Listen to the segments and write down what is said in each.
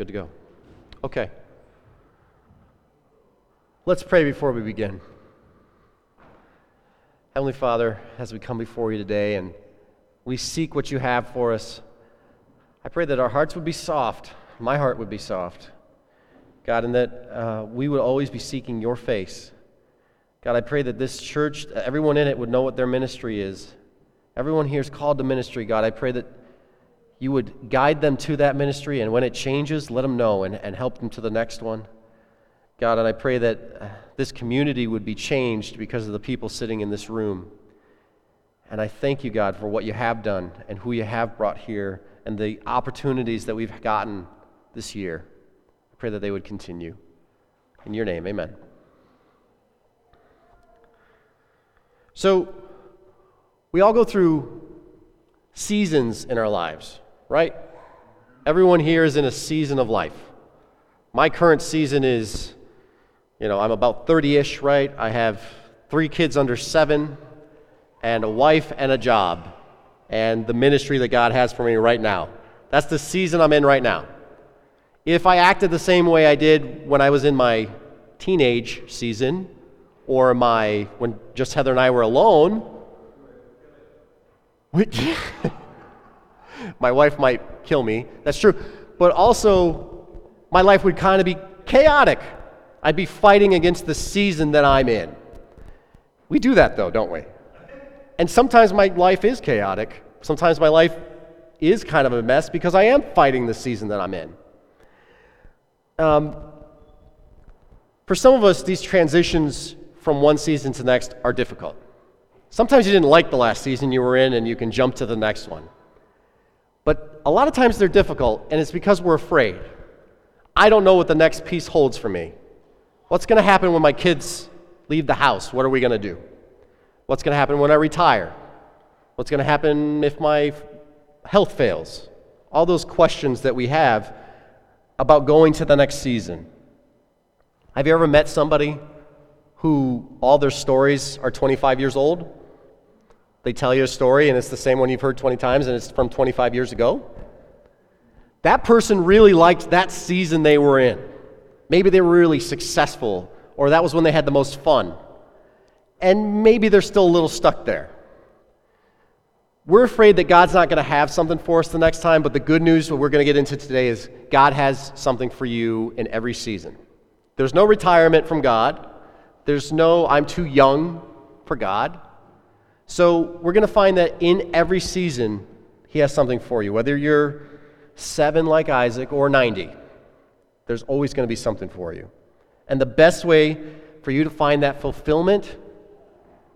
Good to go. Okay. Let's pray before we begin. Heavenly Father, as we come before you today and we seek what you have for us, I pray that our hearts would be soft. My heart would be soft. God, and that uh, we would always be seeking your face. God, I pray that this church, everyone in it would know what their ministry is. Everyone here is called to ministry, God. I pray that you would guide them to that ministry, and when it changes, let them know and, and help them to the next one. God, and I pray that uh, this community would be changed because of the people sitting in this room. And I thank you, God, for what you have done and who you have brought here and the opportunities that we've gotten this year. I pray that they would continue. In your name, amen. So, we all go through seasons in our lives, right? Everyone here is in a season of life. My current season is, you know, I'm about 30 ish, right? I have three kids under seven, and a wife and a job, and the ministry that God has for me right now. That's the season I'm in right now. If I acted the same way I did when I was in my teenage season, or my when just Heather and I were alone, my wife might kill me. That's true. But also, my life would kind of be chaotic. I'd be fighting against the season that I'm in. We do that, though, don't we? And sometimes my life is chaotic. Sometimes my life is kind of a mess because I am fighting the season that I'm in. Um, for some of us, these transitions from one season to the next are difficult. Sometimes you didn't like the last season you were in and you can jump to the next one. But a lot of times they're difficult, and it's because we're afraid. I don't know what the next piece holds for me. What's going to happen when my kids leave the house? What are we going to do? What's going to happen when I retire? What's going to happen if my health fails? All those questions that we have about going to the next season. Have you ever met somebody who all their stories are 25 years old? They tell you a story and it's the same one you've heard 20 times and it's from 25 years ago. That person really liked that season they were in. Maybe they were really successful or that was when they had the most fun. And maybe they're still a little stuck there. We're afraid that God's not going to have something for us the next time, but the good news that we're going to get into today is God has something for you in every season. There's no retirement from God. There's no, I'm too young for God. So we're going to find that in every season, He has something for you. Whether you're seven like Isaac or 90, there's always going to be something for you. And the best way for you to find that fulfillment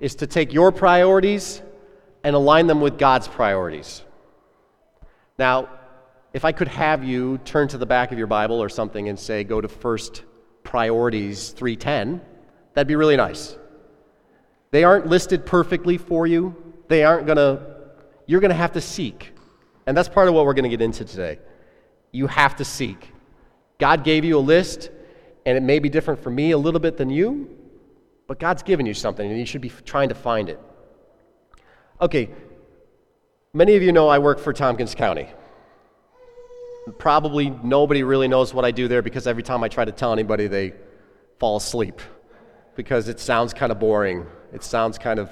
is to take your priorities and align them with God's priorities. Now, if I could have you turn to the back of your Bible or something and say, go to First Priorities 310, that'd be really nice. They aren't listed perfectly for you. They aren't going to, you're going to have to seek. And that's part of what we're going to get into today. You have to seek. God gave you a list, and it may be different for me a little bit than you, but God's given you something, and you should be trying to find it. Okay, many of you know I work for Tompkins County. Probably nobody really knows what I do there because every time I try to tell anybody, they fall asleep because it sounds kind of boring it sounds kind of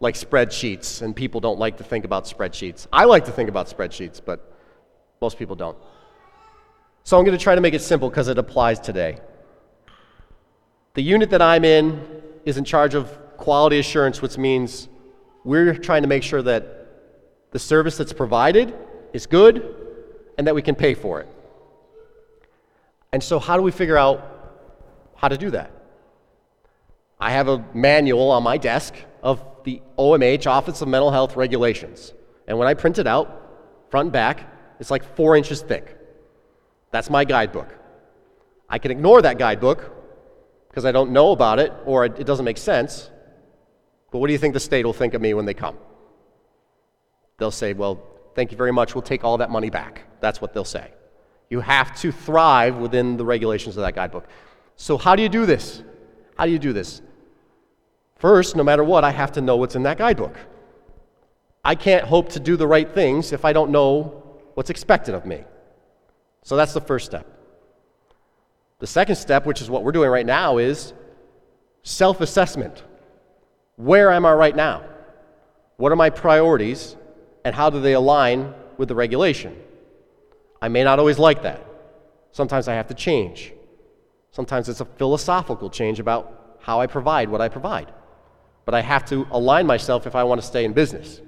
like spreadsheets, and people don't like to think about spreadsheets. I like to think about spreadsheets, but most people don't. So I'm going to try to make it simple because it applies today. The unit that I'm in is in charge of quality assurance, which means we're trying to make sure that the service that's provided is good and that we can pay for it. And so, how do we figure out how to do that? I have a manual on my desk of the OMH, Office of Mental Health Regulations. And when I print it out, front and back, it's like four inches thick. That's my guidebook. I can ignore that guidebook because I don't know about it or it doesn't make sense. But what do you think the state will think of me when they come? They'll say, Well, thank you very much. We'll take all that money back. That's what they'll say. You have to thrive within the regulations of that guidebook. So, how do you do this? How do you do this? First, no matter what, I have to know what's in that guidebook. I can't hope to do the right things if I don't know what's expected of me. So that's the first step. The second step, which is what we're doing right now, is self assessment. Where am I right now? What are my priorities, and how do they align with the regulation? I may not always like that. Sometimes I have to change. Sometimes it's a philosophical change about how I provide what I provide. But I have to align myself if I want to stay in business.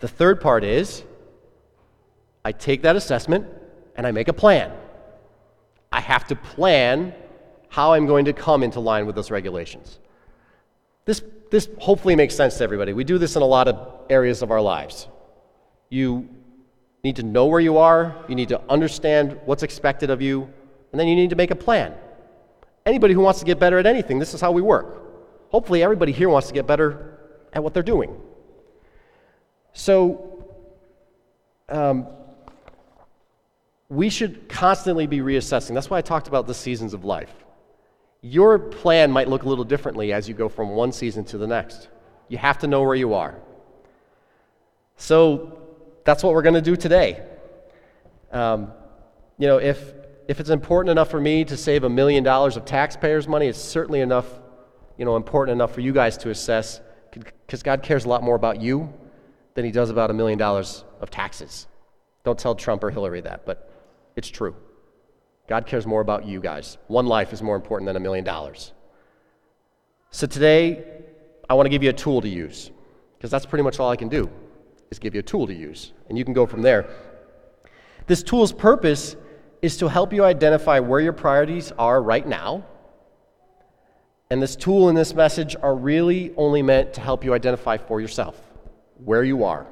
The third part is I take that assessment and I make a plan. I have to plan how I'm going to come into line with those regulations. This, this hopefully makes sense to everybody. We do this in a lot of areas of our lives. You need to know where you are, you need to understand what's expected of you, and then you need to make a plan. Anybody who wants to get better at anything, this is how we work. Hopefully, everybody here wants to get better at what they're doing. So, um, we should constantly be reassessing. That's why I talked about the seasons of life. Your plan might look a little differently as you go from one season to the next. You have to know where you are. So that's what we're going to do today. Um, you know, if, if it's important enough for me to save a million dollars of taxpayers' money, it's certainly enough, you know, important enough for you guys to assess because God cares a lot more about you than he does about a million dollars of taxes. Don't tell Trump or Hillary that, but it's true. God cares more about you guys. One life is more important than a million dollars. So today, I want to give you a tool to use because that's pretty much all I can do is give you a tool to use, and you can go from there. This tool's purpose is to help you identify where your priorities are right now. And this tool and this message are really only meant to help you identify for yourself where you are.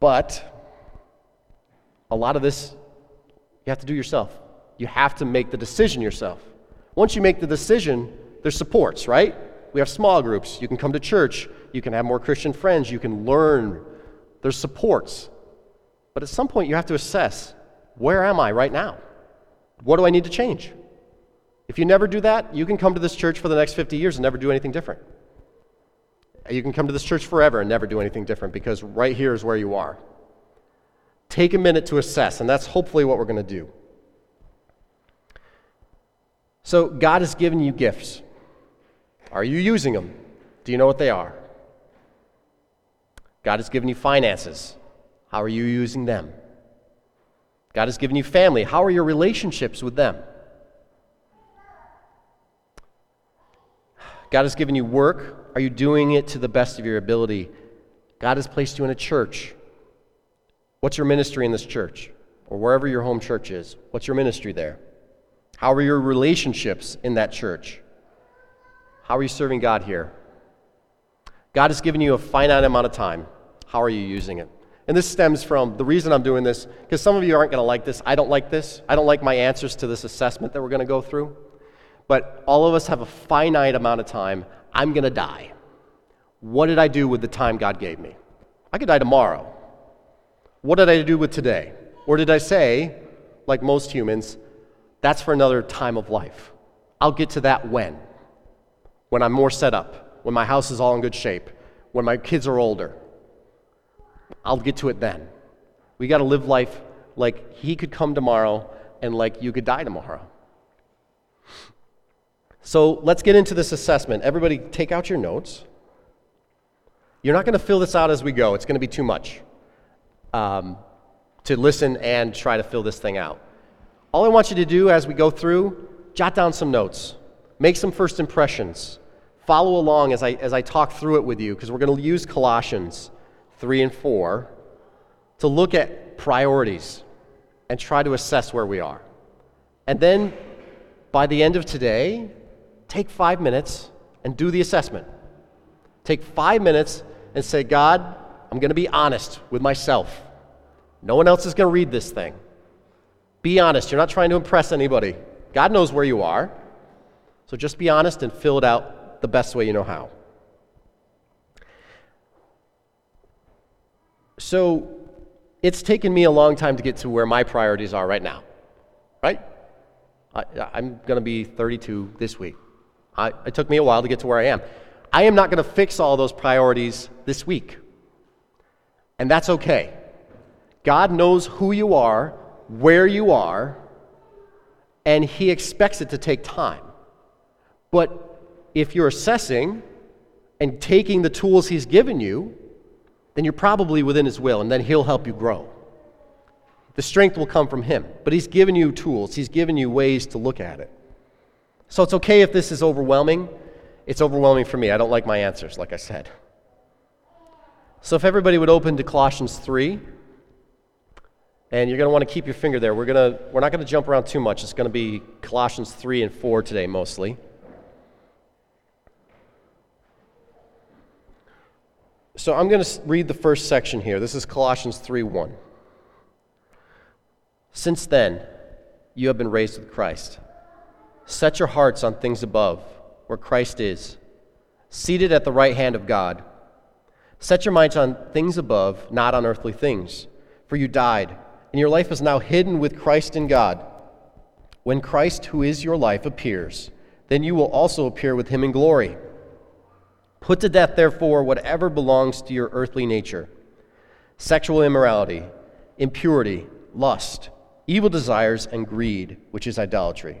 But a lot of this you have to do yourself. You have to make the decision yourself. Once you make the decision, there's supports, right? We have small groups. You can come to church. You can have more Christian friends. You can learn. There's supports. But at some point, you have to assess where am I right now? What do I need to change? If you never do that, you can come to this church for the next 50 years and never do anything different. You can come to this church forever and never do anything different because right here is where you are. Take a minute to assess, and that's hopefully what we're going to do. So, God has given you gifts. Are you using them? Do you know what they are? God has given you finances. How are you using them? God has given you family. How are your relationships with them? God has given you work. Are you doing it to the best of your ability? God has placed you in a church. What's your ministry in this church? Or wherever your home church is? What's your ministry there? How are your relationships in that church? How are you serving God here? God has given you a finite amount of time. How are you using it? And this stems from the reason I'm doing this, because some of you aren't going to like this. I don't like this. I don't like my answers to this assessment that we're going to go through. But all of us have a finite amount of time. I'm going to die. What did I do with the time God gave me? I could die tomorrow. What did I do with today? Or did I say, like most humans, that's for another time of life? I'll get to that when? When I'm more set up, when my house is all in good shape, when my kids are older. I'll get to it then. We got to live life like he could come tomorrow and like you could die tomorrow. So let's get into this assessment. Everybody, take out your notes. You're not going to fill this out as we go, it's going to be too much um, to listen and try to fill this thing out. All I want you to do as we go through, jot down some notes, make some first impressions, follow along as I, as I talk through it with you, because we're going to use Colossians 3 and 4 to look at priorities and try to assess where we are. And then by the end of today, take five minutes and do the assessment. Take five minutes and say, God, I'm going to be honest with myself. No one else is going to read this thing. Be honest. You're not trying to impress anybody. God knows where you are. So just be honest and fill it out the best way you know how. So it's taken me a long time to get to where my priorities are right now, right? I, am going to be 32 this week. I, it took me a while to get to where I am. I am not going to fix all those priorities this week. And that's okay. God knows who you are, where you are, and He expects it to take time. But if you're assessing and taking the tools He's given you, then you're probably within His will, and then He'll help you grow. The strength will come from Him, but He's given you tools, He's given you ways to look at it. So it's okay if this is overwhelming. It's overwhelming for me. I don't like my answers, like I said. So if everybody would open to Colossians 3, and you're going to want to keep your finger there. We're, going to, we're not going to jump around too much. It's going to be Colossians 3 and 4 today mostly. So I'm going to read the first section here. This is Colossians 3 1. Since then, you have been raised with Christ. Set your hearts on things above, where Christ is, seated at the right hand of God. Set your minds on things above, not on earthly things, for you died, and your life is now hidden with Christ in God. When Christ, who is your life, appears, then you will also appear with him in glory. Put to death, therefore, whatever belongs to your earthly nature sexual immorality, impurity, lust, evil desires, and greed, which is idolatry.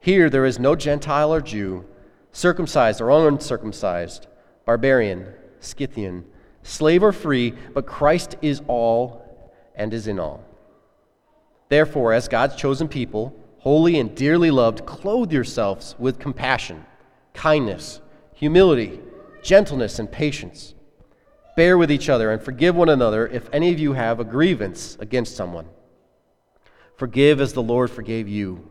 Here there is no Gentile or Jew, circumcised or uncircumcised, barbarian, Scythian, slave or free, but Christ is all and is in all. Therefore, as God's chosen people, holy and dearly loved, clothe yourselves with compassion, kindness, humility gentleness, and patience. Bear with each other and forgive one another if any of you have a grievance against someone. Forgive as the Lord forgave you.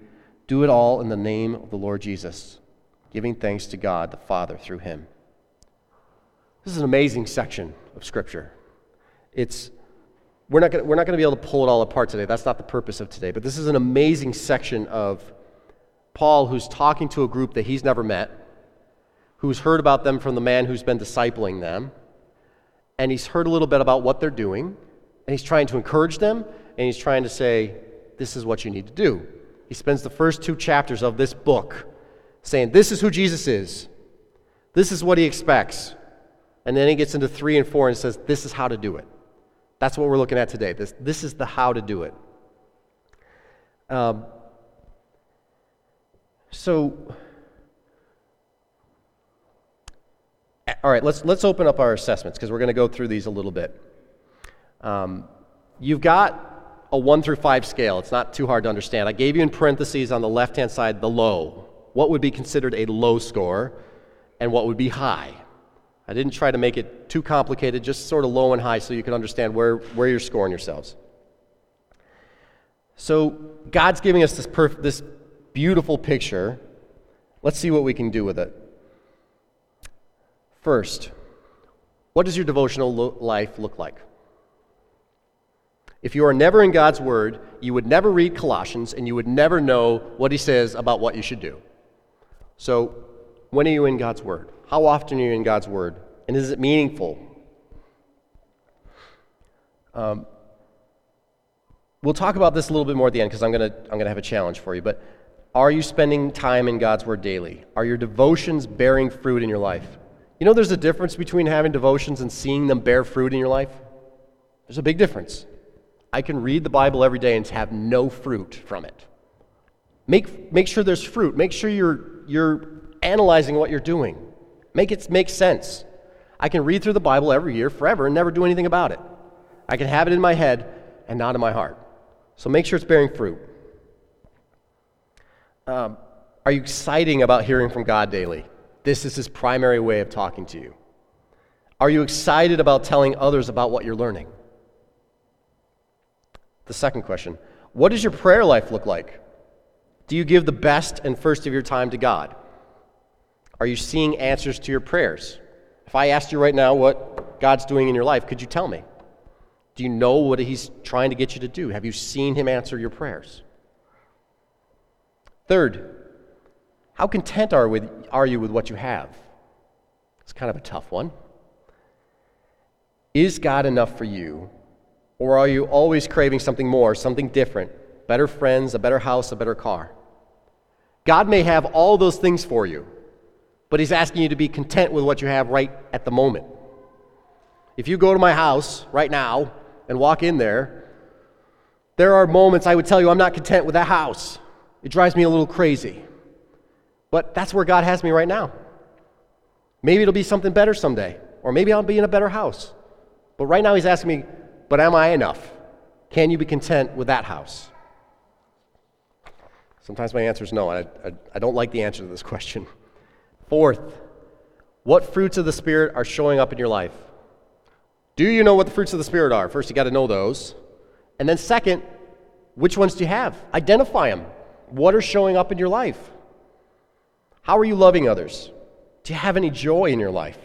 do it all in the name of the Lord Jesus, giving thanks to God the Father through him. This is an amazing section of Scripture. It's, we're not going to be able to pull it all apart today. That's not the purpose of today. But this is an amazing section of Paul who's talking to a group that he's never met who's heard about them from the man who's been discipling them. And he's heard a little bit about what they're doing. And he's trying to encourage them. And he's trying to say, this is what you need to do. He spends the first two chapters of this book saying, this is who Jesus is. This is what he expects. And then he gets into three and four and says, this is how to do it. That's what we're looking at today. This, this is the how to do it. Um, so, all right, let's, let's open up our assessments because we're going to go through these a little bit. Um, you've got a one through five scale. It's not too hard to understand. I gave you in parentheses on the left hand side the low. What would be considered a low score and what would be high? I didn't try to make it too complicated, just sort of low and high so you can understand where, where you're scoring yourselves. So, God's giving us this, perf- this beautiful picture. Let's see what we can do with it. First, what does your devotional lo- life look like? If you are never in God's Word, you would never read Colossians and you would never know what He says about what you should do. So, when are you in God's Word? How often are you in God's Word? And is it meaningful? Um, we'll talk about this a little bit more at the end because I'm going to I'm going to have a challenge for you. But are you spending time in God's Word daily? Are your devotions bearing fruit in your life? You know, there's a difference between having devotions and seeing them bear fruit in your life. There's a big difference. I can read the Bible every day and have no fruit from it. Make, make sure there's fruit. Make sure you're, you're analyzing what you're doing. Make it make sense. I can read through the Bible every year forever and never do anything about it. I can have it in my head and not in my heart. So make sure it's bearing fruit. Um, Are you exciting about hearing from God daily? This is his primary way of talking to you. Are you excited about telling others about what you're learning? The second question What does your prayer life look like? Do you give the best and first of your time to God? Are you seeing answers to your prayers? If I asked you right now what God's doing in your life, could you tell me? Do you know what He's trying to get you to do? Have you seen Him answer your prayers? Third, how content are, with, are you with what you have? It's kind of a tough one. Is God enough for you, or are you always craving something more, something different? Better friends, a better house, a better car? God may have all those things for you, but He's asking you to be content with what you have right at the moment. If you go to my house right now and walk in there, there are moments I would tell you I'm not content with that house. It drives me a little crazy. But that's where God has me right now. Maybe it'll be something better someday, or maybe I'll be in a better house. But right now, He's asking me, but am I enough? Can you be content with that house? Sometimes my answer is no. I, I, I don't like the answer to this question. Fourth, what fruits of the Spirit are showing up in your life? Do you know what the fruits of the Spirit are? First, you got to know those. And then, second, which ones do you have? Identify them. What are showing up in your life? How are you loving others? Do you have any joy in your life?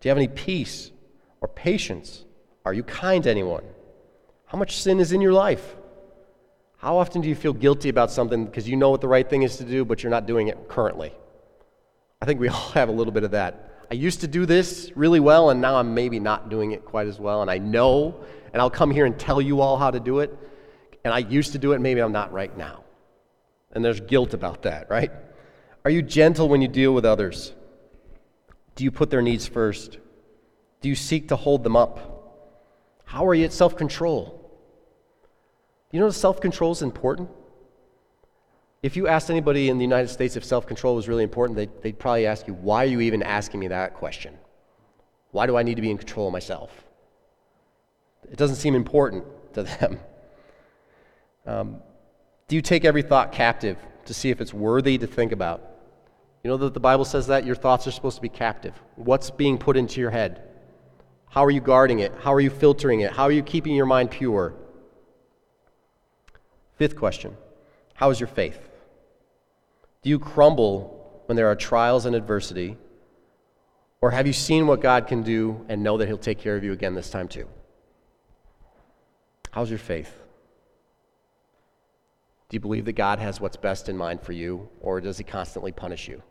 Do you have any peace or patience? Are you kind to anyone? How much sin is in your life? How often do you feel guilty about something because you know what the right thing is to do, but you're not doing it currently? I think we all have a little bit of that. I used to do this really well, and now I'm maybe not doing it quite as well. And I know, and I'll come here and tell you all how to do it. And I used to do it, maybe I'm not right now. And there's guilt about that, right? Are you gentle when you deal with others? Do you put their needs first? Do you seek to hold them up? How are you at self control? You know, self control is important. If you asked anybody in the United States if self control was really important, they'd, they'd, probably ask you, Why are you even asking me that question? Why do I need to be in control of myself? It doesn't seem important to them. Um, do you take every thought captive to see if it's worthy to think about? You know that the Bible says that your thoughts are supposed to be captive. What's being put into your head? How are you guarding it? How are you filtering it? How are you keeping your mind pure? Fifth question How is your faith? Do you crumble when there are trials and adversity? Or have you seen what God can do and know that He'll take care of you again this time too? How's your faith? Do you believe that God has what's best in mind for you, or does He constantly punish you?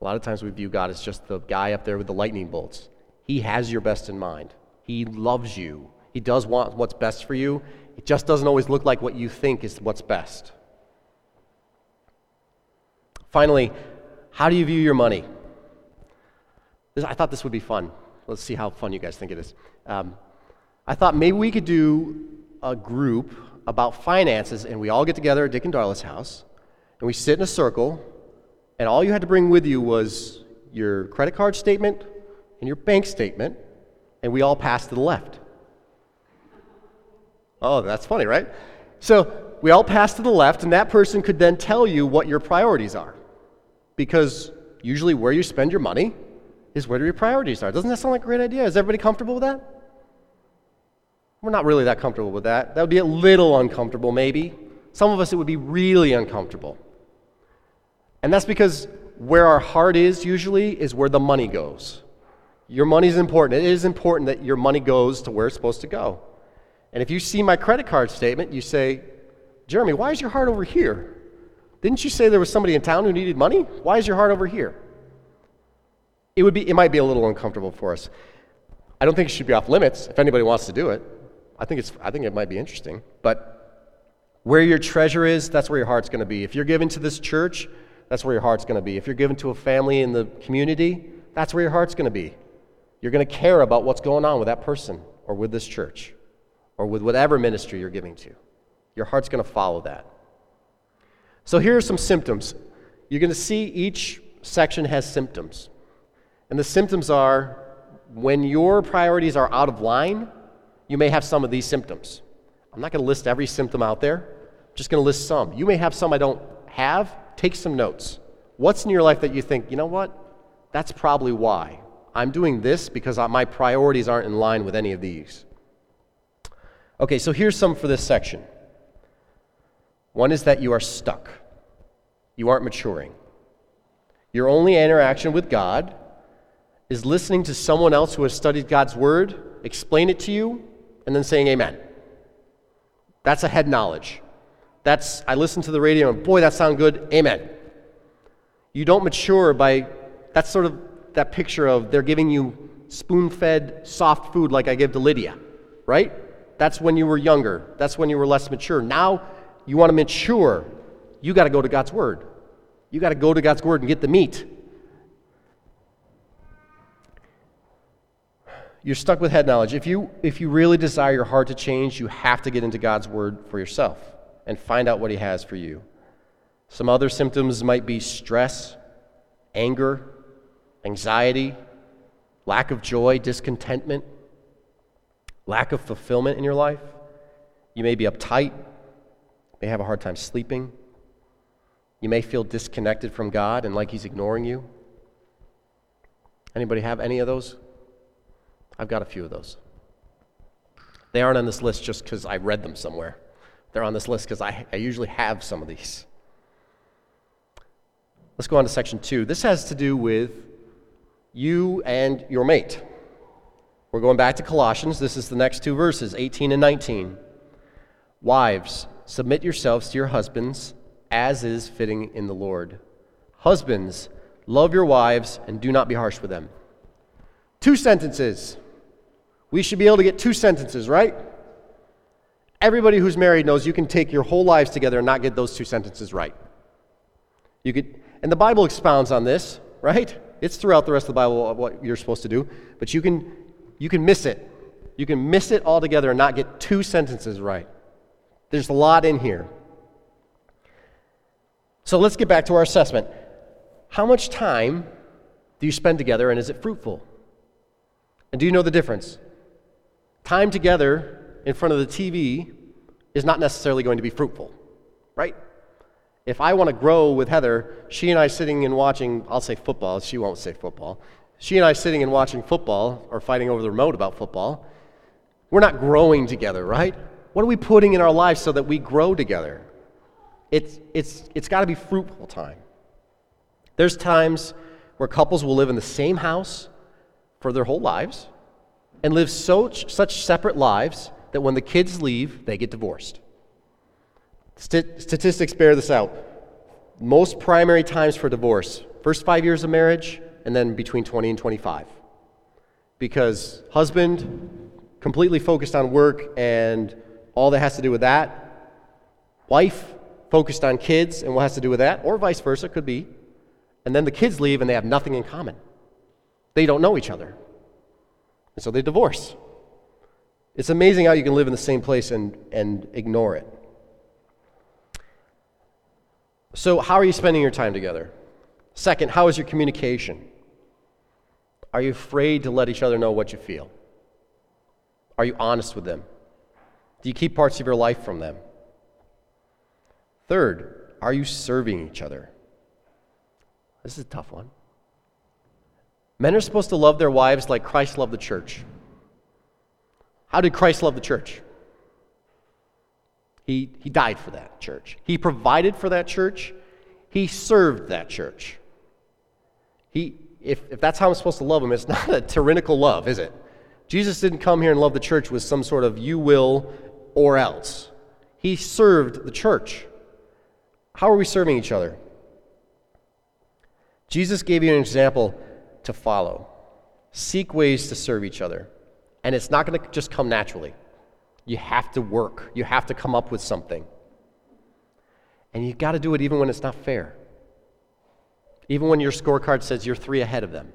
A lot of times we view God as just the guy up there with the lightning bolts. He has your best in mind. He loves you. He does want what's best for you. It just doesn't always look like what you think is what's best. Finally, how do you view your money? This, I thought this would be fun. Let's see how fun you guys think it is. Um, I thought maybe we could do a group about finances, and we all get together at Dick and Darla's house, and we sit in a circle, and all you had to bring with you was your credit card statement and your bank statement, and we all pass to the left. Oh, that's funny, right? So we all pass to the left, and that person could then tell you what your priorities are. Because usually where you spend your money is where your priorities are. Doesn't that sound like a great idea? Is everybody comfortable with that? We're not really that comfortable with that. That would be a little uncomfortable, maybe. Some of us, it would be really uncomfortable. And that's because where our heart is usually is where the money goes. Your money is important. It is important that your money goes to where it's supposed to go. And if you see my credit card statement, you say, Jeremy, why is your heart over here? Didn't you say there was somebody in town who needed money? Why is your heart over here? It, would be, it might be a little uncomfortable for us. I don't think it should be off limits if anybody wants to do it. I think, it's, I think it might be interesting. But where your treasure is, that's where your heart's going to be. If you're giving to this church, that's where your heart's going to be. If you're given to a family in the community, that's where your heart's going to be. You're going to care about what's going on with that person or with this church or with whatever ministry you're giving to. Your heart's going to follow that. So here are some symptoms. You're going to see each section has symptoms. And the symptoms are when your priorities are out of line, you may have some of these symptoms. I'm not going to list every symptom out there, I'm just going to list some. You may have some I don't have, take some notes. What's in your life that you think, you know what? That's probably why. I'm doing this because my priorities aren't in line with any of these. Okay, so here's some for this section. One is that you are stuck, you aren't maturing. Your only interaction with God is listening to someone else who has studied God's word, explain it to you, and then saying amen. That's a head knowledge. That's, I listen to the radio and boy, that sounds good, amen. You don't mature by, that's sort of that picture of they're giving you spoon fed soft food like I give to Lydia, right? That's when you were younger. That's when you were less mature. Now you want to mature. You got to go to God's Word. You got to go to God's Word and get the meat. You're stuck with head knowledge. If you, if you really desire your heart to change, you have to get into God's Word for yourself and find out what He has for you. Some other symptoms might be stress, anger, anxiety, lack of joy, discontentment, lack of fulfillment in your life. You may be uptight, may have a hard time sleeping. You may feel disconnected from God and like He's ignoring you. Anybody have any of those? I've got a few of those. They aren't on this list just because I read them somewhere. They're on this list because I, I usually have some of these. Let's go on to section two. This has to do with you and your mate. We're going back to Colossians. This is the next two verses, 18 and 19. Wives, submit yourselves to your husbands as is fitting in the Lord. Husbands, love your wives and do not be harsh with them. Two sentences. We should be able to get two sentences, right? Everybody who's married knows you can take your whole lives together and not get those two sentences right. You could, and the Bible expounds on this, right? It's throughout the rest of the Bible what you're supposed to do, but you can, you can miss it. You can miss it altogether and not get two sentences right. There's a lot in here. So let's get back to our assessment. How much time do you spend together and is it fruitful? And do you know the difference? Time together in front of the TV is not necessarily going to be fruitful, right? If I want to grow with Heather, she and I sitting and watching, I'll say football, she won't say football. She and I sitting and watching football or fighting over the remote about football, we're not growing together, right? What are we putting in our lives so that we grow together? It's, it's, it's got to be fruitful time. There's times where couples will live in the same house for their whole lives and live so, such separate lives that when the kids leave, they get divorced. St- statistics bear this out. Most primary times for divorce first five years of marriage, and then between 20 and 25. Because husband completely focused on work and all that has to do with that, wife focused on kids and what has to do with that, or vice versa, could be. And then the kids leave and they have nothing in common. They don't know each other. And so they divorce. It's amazing how you can live in the same place and, and ignore it. So, how are you spending your time together? Second, how is your communication? Are you afraid to let each other know what you feel? Are you honest with them? Do you keep parts of your life from them? Third, are you serving each other? This is a tough one. Men are supposed to love their wives like Christ loved the church. How did Christ love the church? He, he died for that church. He provided for that church. He served that church. He, if, if that's how I'm supposed to love him, it's not a tyrannical love, is it? Jesus didn't come here and love the church with some sort of you will or else. He served the church. How are we serving each other? Jesus gave you an example to follow. Seek ways to serve each other. And it's not going to just come naturally. You have to work, you have to come up with something. And you've got to do it even when it's not fair. Even when your scorecard says you're three ahead of them.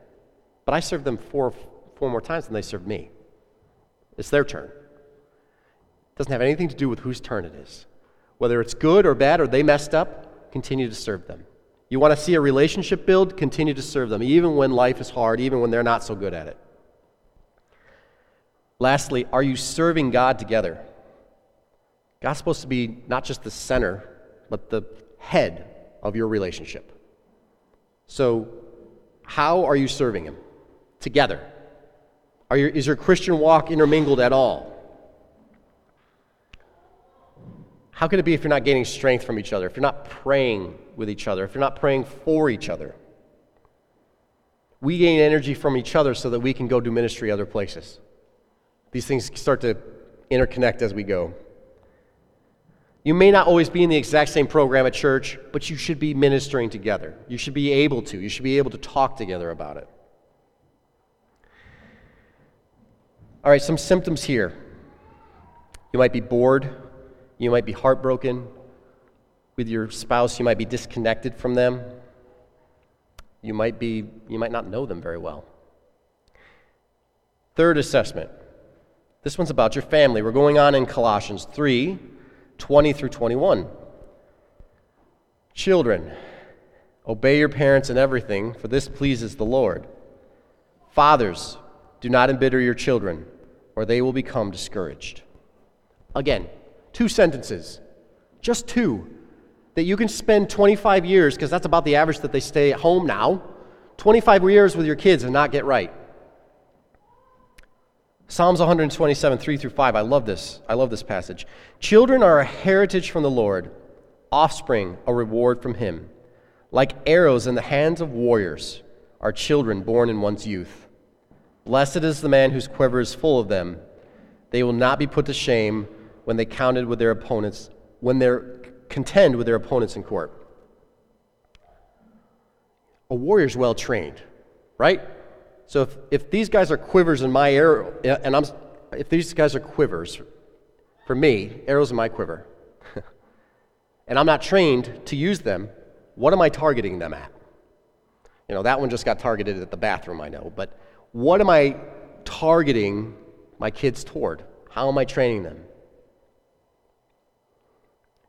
But I served them four, four more times than they served me. It's their turn. It doesn't have anything to do with whose turn it is. Whether it's good or bad or they messed up, continue to serve them. You want to see a relationship build, continue to serve them, even when life is hard, even when they're not so good at it. Lastly, are you serving God together? God's supposed to be not just the center, but the head of your relationship. So, how are you serving Him? Together. Your, is your Christian walk intermingled at all? How can it be if you're not gaining strength from each other, if you're not praying with each other, if you're not praying for each other? We gain energy from each other so that we can go do ministry other places. These things start to interconnect as we go. You may not always be in the exact same program at church, but you should be ministering together. You should be able to. You should be able to talk together about it. All right, some symptoms here. You might be bored. You might be heartbroken with your spouse. You might be disconnected from them. You might, be, you might not know them very well. Third assessment. This one's about your family. We're going on in Colossians 3 20 through 21. Children, obey your parents in everything, for this pleases the Lord. Fathers, do not embitter your children, or they will become discouraged. Again, two sentences, just two, that you can spend 25 years, because that's about the average that they stay at home now, 25 years with your kids and not get right. Psalms 127, 3 through 5. I love this. I love this passage. Children are a heritage from the Lord, offspring a reward from Him. Like arrows in the hands of warriors are children born in one's youth. Blessed is the man whose quiver is full of them. They will not be put to shame when they counted with their opponents, when they're contend with their opponents in court. A warrior's well trained, right? So if, if these guys are quivers in my arrow, and I'm, if these guys are quivers, for me, arrows in my quiver, and I'm not trained to use them, what am I targeting them at? You know, that one just got targeted at the bathroom, I know, but what am I targeting my kids toward? How am I training them?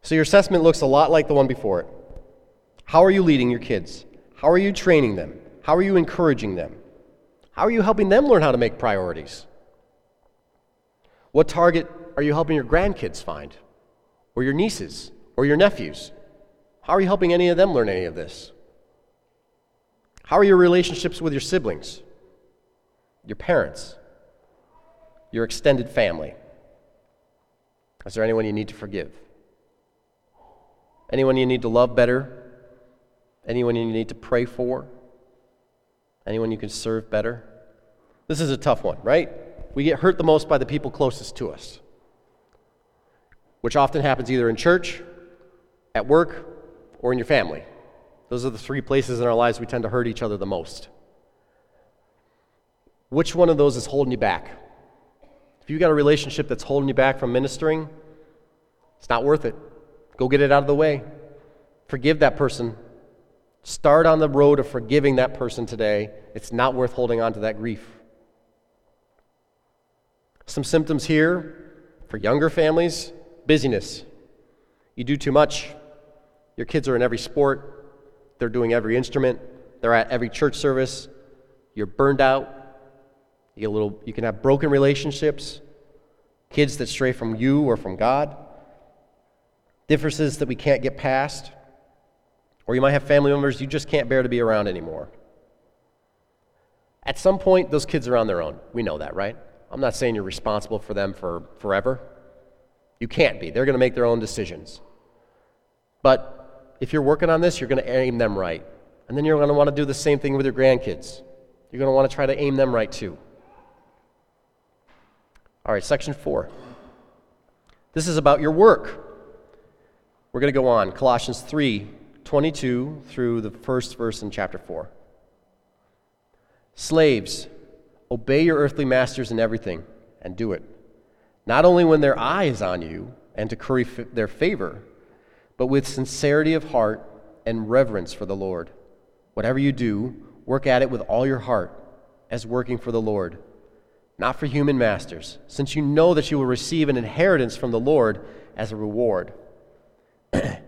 So your assessment looks a lot like the one before it. How are you leading your kids? How are you training them? How are you encouraging them? How are you helping them learn how to make priorities? What target are you helping your grandkids find? Or your nieces? Or your nephews? How are you helping any of them learn any of this? How are your relationships with your siblings, your parents, your extended family? Is there anyone you need to forgive? Anyone you need to love better? Anyone you need to pray for? Anyone you can serve better? This is a tough one, right? We get hurt the most by the people closest to us, which often happens either in church, at work, or in your family. Those are the three places in our lives we tend to hurt each other the most. Which one of those is holding you back? If you've got a relationship that's holding you back from ministering, it's not worth it. Go get it out of the way. Forgive that person Start on the road of forgiving that person today. It's not worth holding on to that grief. Some symptoms here for younger families busyness. You do too much. Your kids are in every sport, they're doing every instrument, they're at every church service. You're burned out. You, get a little, you can have broken relationships, kids that stray from you or from God, differences that we can't get past. Or you might have family members you just can't bear to be around anymore. At some point, those kids are on their own. We know that, right? I'm not saying you're responsible for them for forever. You can't be. They're going to make their own decisions. But if you're working on this, you're going to aim them right. And then you're going to want to do the same thing with your grandkids. You're going to want to try to aim them right too. All right, section four. This is about your work. We're going to go on. Colossians 3 22 through the first verse in chapter 4. Slaves, obey your earthly masters in everything, and do it. Not only when their eye is on you and to curry f- their favor, but with sincerity of heart and reverence for the Lord. Whatever you do, work at it with all your heart, as working for the Lord, not for human masters, since you know that you will receive an inheritance from the Lord as a reward.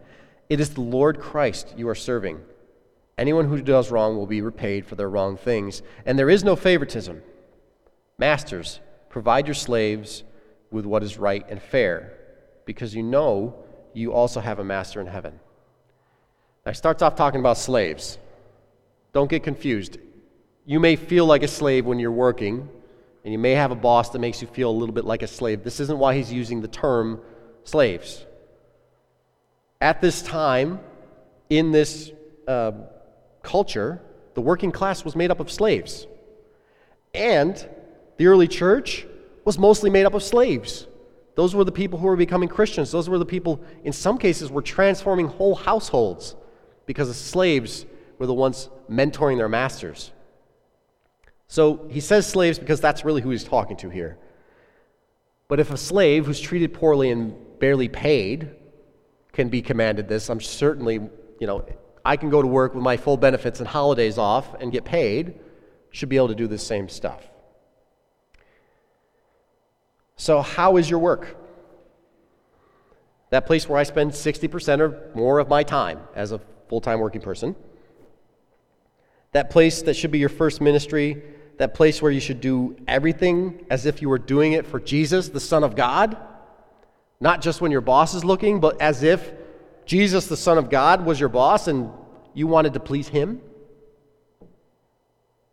It is the Lord Christ you are serving. Anyone who does wrong will be repaid for their wrong things, and there is no favoritism. Masters, provide your slaves with what is right and fair, because you know you also have a master in heaven. Now, he starts off talking about slaves. Don't get confused. You may feel like a slave when you're working, and you may have a boss that makes you feel a little bit like a slave. This isn't why he's using the term slaves. At this time, in this uh, culture, the working class was made up of slaves. And the early church was mostly made up of slaves. Those were the people who were becoming Christians. Those were the people, in some cases, were transforming whole households because the slaves were the ones mentoring their masters. So he says slaves because that's really who he's talking to here. But if a slave who's treated poorly and barely paid can be commanded this, I'm certainly, you know, I can go to work with my full benefits and holidays off and get paid, should be able to do the same stuff. So, how is your work? That place where I spend 60% or more of my time as a full time working person. That place that should be your first ministry. That place where you should do everything as if you were doing it for Jesus, the Son of God. Not just when your boss is looking, but as if Jesus, the Son of God, was your boss and you wanted to please him.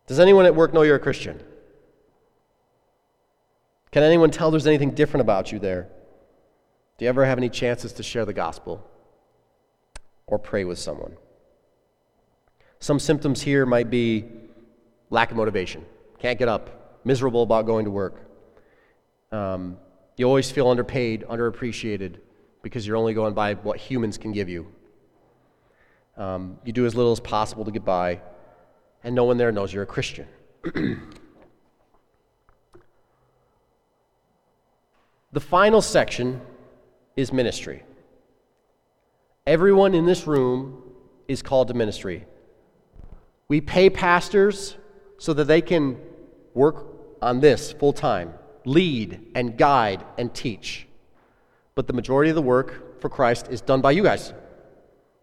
Does anyone at work know you're a Christian? Can anyone tell there's anything different about you there? Do you ever have any chances to share the gospel or pray with someone? Some symptoms here might be lack of motivation, can't get up, miserable about going to work. Um, you always feel underpaid, underappreciated because you're only going by what humans can give you. Um, you do as little as possible to get by, and no one there knows you're a Christian. The final section is ministry. Everyone in this room is called to ministry. We pay pastors so that they can work on this full time, lead and guide and teach. But the majority of the work for Christ is done by you guys.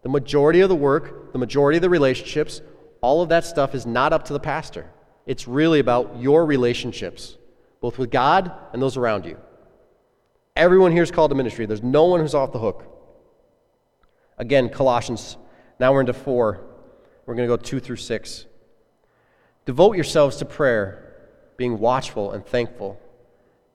The majority of the work, the majority of the relationships, all of that stuff is not up to the pastor. It's really about your relationships, both with God and those around you. Everyone here is called to ministry. There's no one who's off the hook. Again, Colossians. Now we're into four. We're going to go two through six. Devote yourselves to prayer, being watchful and thankful.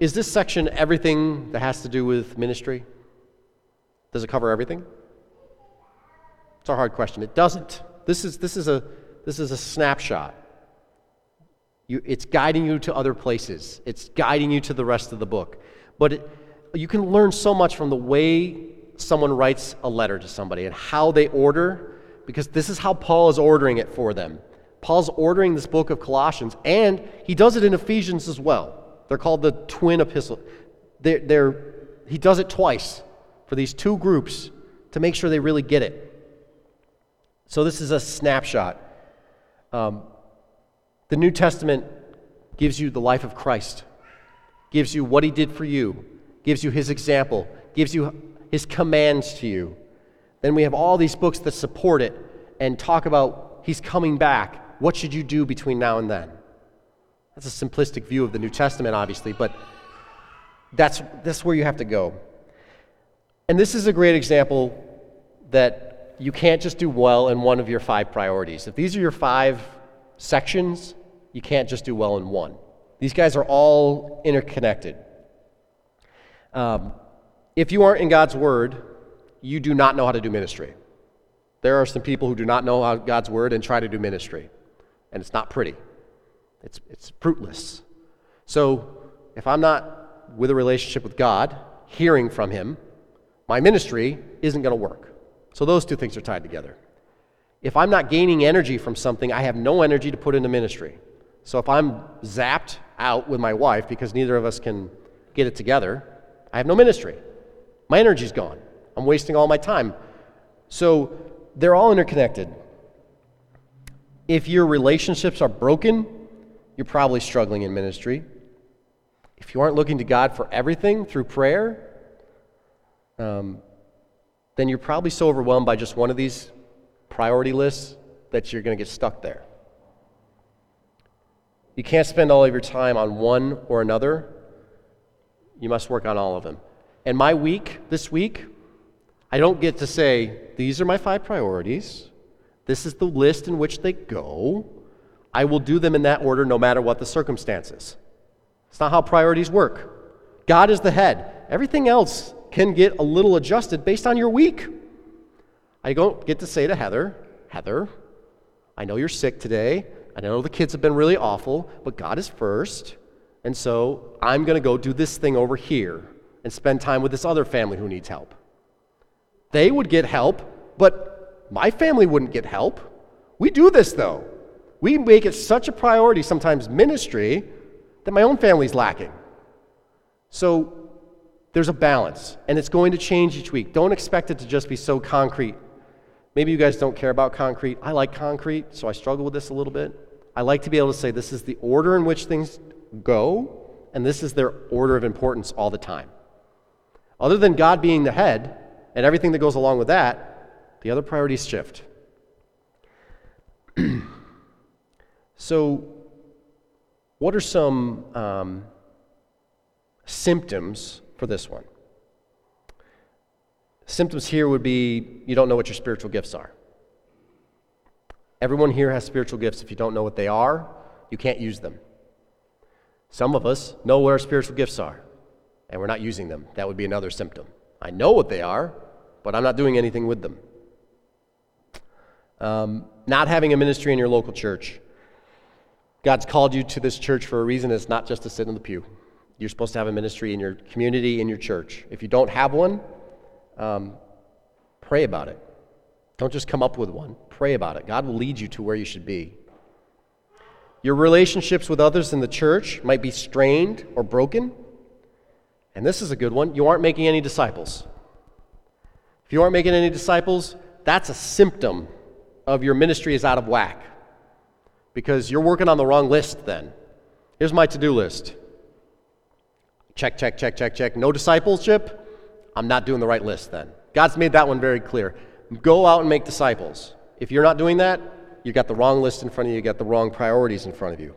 is this section everything that has to do with ministry? Does it cover everything? It's a hard question. It doesn't. This is, this is, a, this is a snapshot. You, it's guiding you to other places, it's guiding you to the rest of the book. But it, you can learn so much from the way someone writes a letter to somebody and how they order, because this is how Paul is ordering it for them. Paul's ordering this book of Colossians, and he does it in Ephesians as well. They're called the twin epistle. They're, they're, he does it twice for these two groups to make sure they really get it. So, this is a snapshot. Um, the New Testament gives you the life of Christ, gives you what he did for you, gives you his example, gives you his commands to you. Then we have all these books that support it and talk about he's coming back. What should you do between now and then? That's a simplistic view of the New Testament, obviously, but that's, that's where you have to go. And this is a great example that you can't just do well in one of your five priorities. If these are your five sections, you can't just do well in one. These guys are all interconnected. Um, if you aren't in God's Word, you do not know how to do ministry. There are some people who do not know God's Word and try to do ministry, and it's not pretty. It's, it's fruitless. So, if I'm not with a relationship with God, hearing from Him, my ministry isn't going to work. So, those two things are tied together. If I'm not gaining energy from something, I have no energy to put into ministry. So, if I'm zapped out with my wife because neither of us can get it together, I have no ministry. My energy's gone. I'm wasting all my time. So they're all interconnected. If your relationships are broken, you're probably struggling in ministry. If you aren't looking to God for everything through prayer, um, then you're probably so overwhelmed by just one of these priority lists that you're going to get stuck there. You can't spend all of your time on one or another. You must work on all of them. And my week, this week, I don't get to say, these are my five priorities. This is the list in which they go. I will do them in that order no matter what the circumstances. It's not how priorities work. God is the head. Everything else can get a little adjusted based on your week. I don't get to say to Heather, Heather, I know you're sick today. I know the kids have been really awful, but God is first. And so I'm going to go do this thing over here and spend time with this other family who needs help. They would get help, but my family wouldn't get help. We do this though. We make it such a priority, sometimes ministry, that my own family's lacking. So there's a balance, and it's going to change each week. Don't expect it to just be so concrete. Maybe you guys don't care about concrete. I like concrete, so I struggle with this a little bit. I like to be able to say this is the order in which things go, and this is their order of importance all the time. Other than God being the head and everything that goes along with that, the other priorities shift. so, what are some um, symptoms for this one? Symptoms here would be you don't know what your spiritual gifts are. Everyone here has spiritual gifts. If you don't know what they are, you can't use them. Some of us know what our spiritual gifts are, and we're not using them. That would be another symptom. I know what they are, but I'm not doing anything with them. Um, not having a ministry in your local church. God's called you to this church for a reason. It's not just to sit in the pew. You're supposed to have a ministry in your community, in your church. If you don't have one, um, pray about it. Don't just come up with one. Pray about it. God will lead you to where you should be. Your relationships with others in the church might be strained or broken. And this is a good one. You aren't making any disciples. If you aren't making any disciples, that's a symptom of your ministry is out of whack because you're working on the wrong list then. Here's my to do list check, check, check, check, check. No discipleship. I'm not doing the right list then. God's made that one very clear. Go out and make disciples. If you're not doing that, you got the wrong list in front of you, you got the wrong priorities in front of you.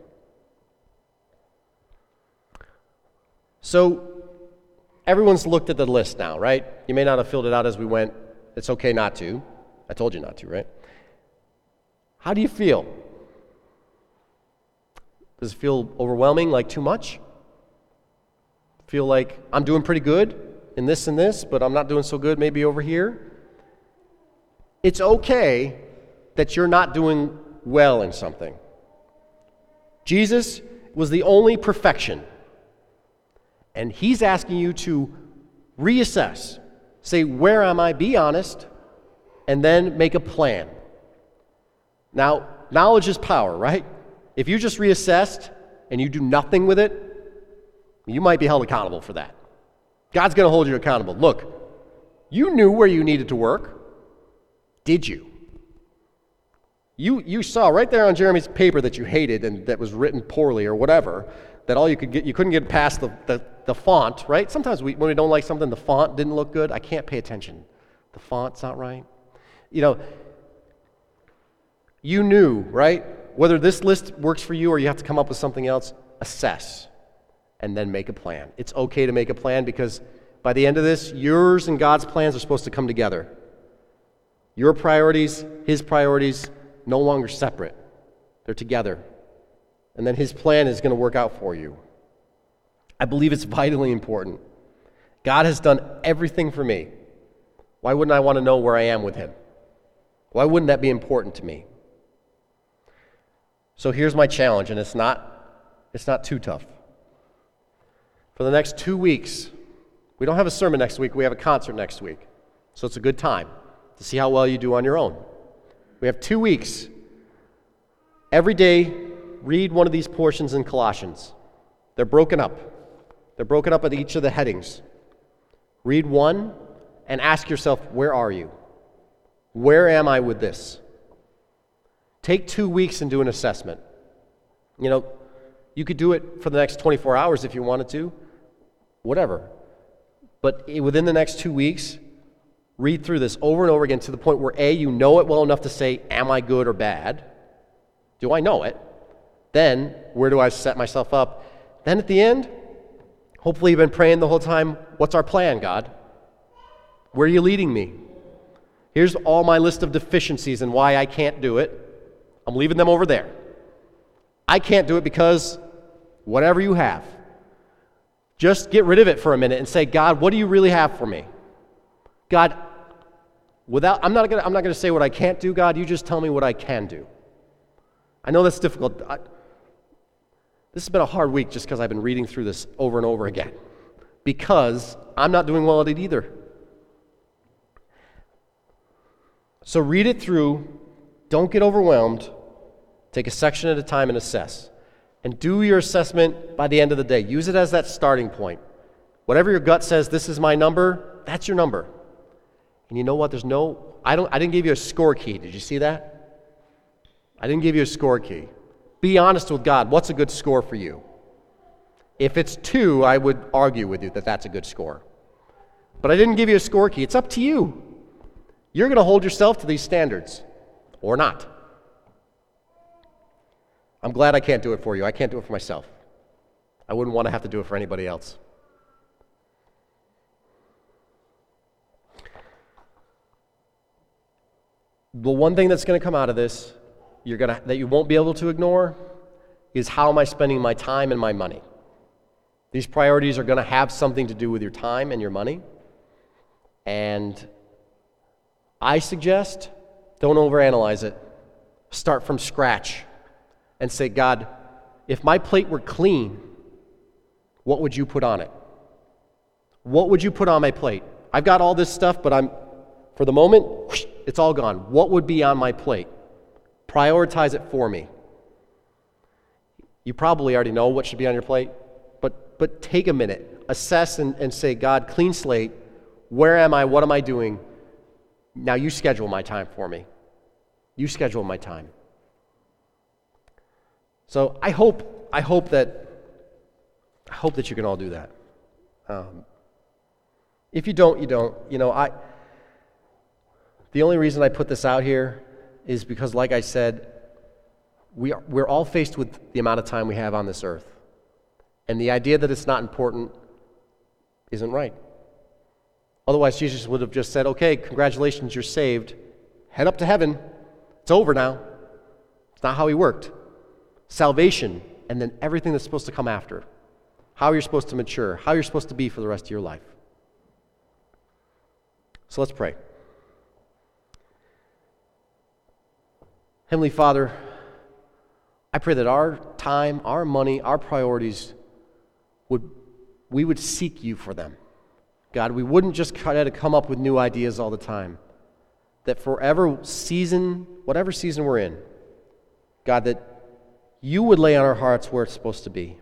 So, everyone's looked at the list now, right? You may not have filled it out as we went. It's okay not to. I told you not to, right? How do you feel? Does it feel overwhelming, like too much? Feel like I'm doing pretty good in this and this, but I'm not doing so good maybe over here? It's okay that you're not doing well in something. Jesus was the only perfection. And he's asking you to reassess. Say, where am I? Be honest. And then make a plan. Now, knowledge is power, right? If you just reassessed and you do nothing with it, you might be held accountable for that. God's going to hold you accountable. Look, you knew where you needed to work. Did you? You, you saw right there on Jeremy's paper that you hated and that was written poorly or whatever, that all you could get, you couldn't get past the, the, the font, right? Sometimes we, when we don't like something, the font didn't look good. I can't pay attention. The font's not right. You know, you knew, right? Whether this list works for you or you have to come up with something else, assess and then make a plan. It's okay to make a plan because by the end of this, yours and God's plans are supposed to come together. Your priorities, His priorities, no longer separate, they're together. And then His plan is going to work out for you. I believe it's vitally important. God has done everything for me. Why wouldn't I want to know where I am with Him? Why wouldn't that be important to me? So here's my challenge, and it's not, it's not too tough. For the next two weeks, we don't have a sermon next week, we have a concert next week. So it's a good time to see how well you do on your own. We have two weeks. Every day, read one of these portions in Colossians. They're broken up, they're broken up at each of the headings. Read one and ask yourself, where are you? Where am I with this? Take two weeks and do an assessment. You know, you could do it for the next 24 hours if you wanted to, whatever. But within the next two weeks, read through this over and over again to the point where A, you know it well enough to say, Am I good or bad? Do I know it? Then, where do I set myself up? Then at the end, hopefully you've been praying the whole time, What's our plan, God? Where are you leading me? Here's all my list of deficiencies and why I can't do it. I'm leaving them over there. I can't do it because whatever you have. Just get rid of it for a minute and say, God, what do you really have for me? God, without I'm not gonna I'm not gonna say what I can't do, God, you just tell me what I can do. I know that's difficult. I, this has been a hard week just because I've been reading through this over and over again. Because I'm not doing well at it either. So read it through, don't get overwhelmed, take a section at a time and assess. And do your assessment by the end of the day. Use it as that starting point. Whatever your gut says, this is my number, that's your number. And you know what? There's no, I, don't, I didn't give you a score key. Did you see that? I didn't give you a score key. Be honest with God. What's a good score for you? If it's two, I would argue with you that that's a good score. But I didn't give you a score key. It's up to you. You're going to hold yourself to these standards or not. I'm glad I can't do it for you. I can't do it for myself. I wouldn't want to have to do it for anybody else. The one thing that's going to come out of this you're gonna, that you won't be able to ignore is how am I spending my time and my money? These priorities are going to have something to do with your time and your money. And I suggest don't overanalyze it. Start from scratch and say, God, if my plate were clean, what would you put on it? What would you put on my plate? I've got all this stuff, but I'm, for the moment, it's all gone. What would be on my plate? Prioritize it for me. You probably already know what should be on your plate, but, but take a minute, assess and, and say, God, clean slate. Where am I? What am I doing? Now you schedule my time for me. You schedule my time. So I hope, I hope that, I hope that you can all do that. Um, if you don't, you don't. You know, I. The only reason I put this out here is because, like I said, we are, we're all faced with the amount of time we have on this earth. And the idea that it's not important isn't right. Otherwise, Jesus would have just said, okay, congratulations, you're saved. Head up to heaven. It's over now. It's not how he worked salvation, and then everything that's supposed to come after. How you're supposed to mature, how you're supposed to be for the rest of your life. So let's pray. Heavenly Father, I pray that our time, our money, our priorities would we would seek you for them. God, we wouldn't just try to come up with new ideas all the time. That forever season, whatever season we're in, God, that you would lay on our hearts where it's supposed to be.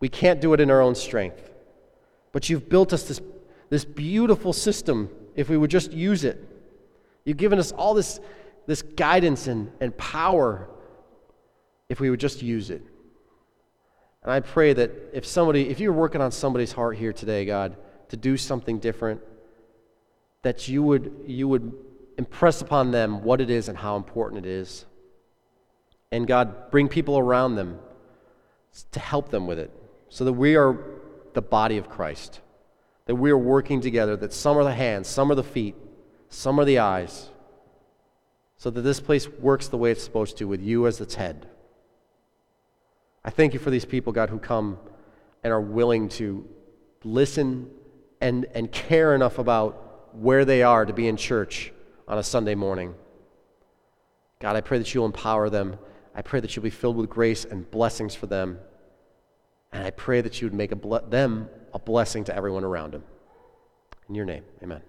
We can't do it in our own strength. But you've built us this, this beautiful system if we would just use it. You've given us all this, this guidance and, and power if we would just use it. And I pray that if somebody, if you're working on somebody's heart here today, God, to do something different, that you would, you would impress upon them what it is and how important it is. And God, bring people around them to help them with it so that we are the body of Christ, that we are working together, that some are the hands, some are the feet, some are the eyes, so that this place works the way it's supposed to with you as its head. I thank you for these people, God, who come and are willing to listen and, and care enough about where they are to be in church on a Sunday morning. God, I pray that you'll empower them I pray that you'll be filled with grace and blessings for them. And I pray that you would make a ble- them a blessing to everyone around them. In your name, amen.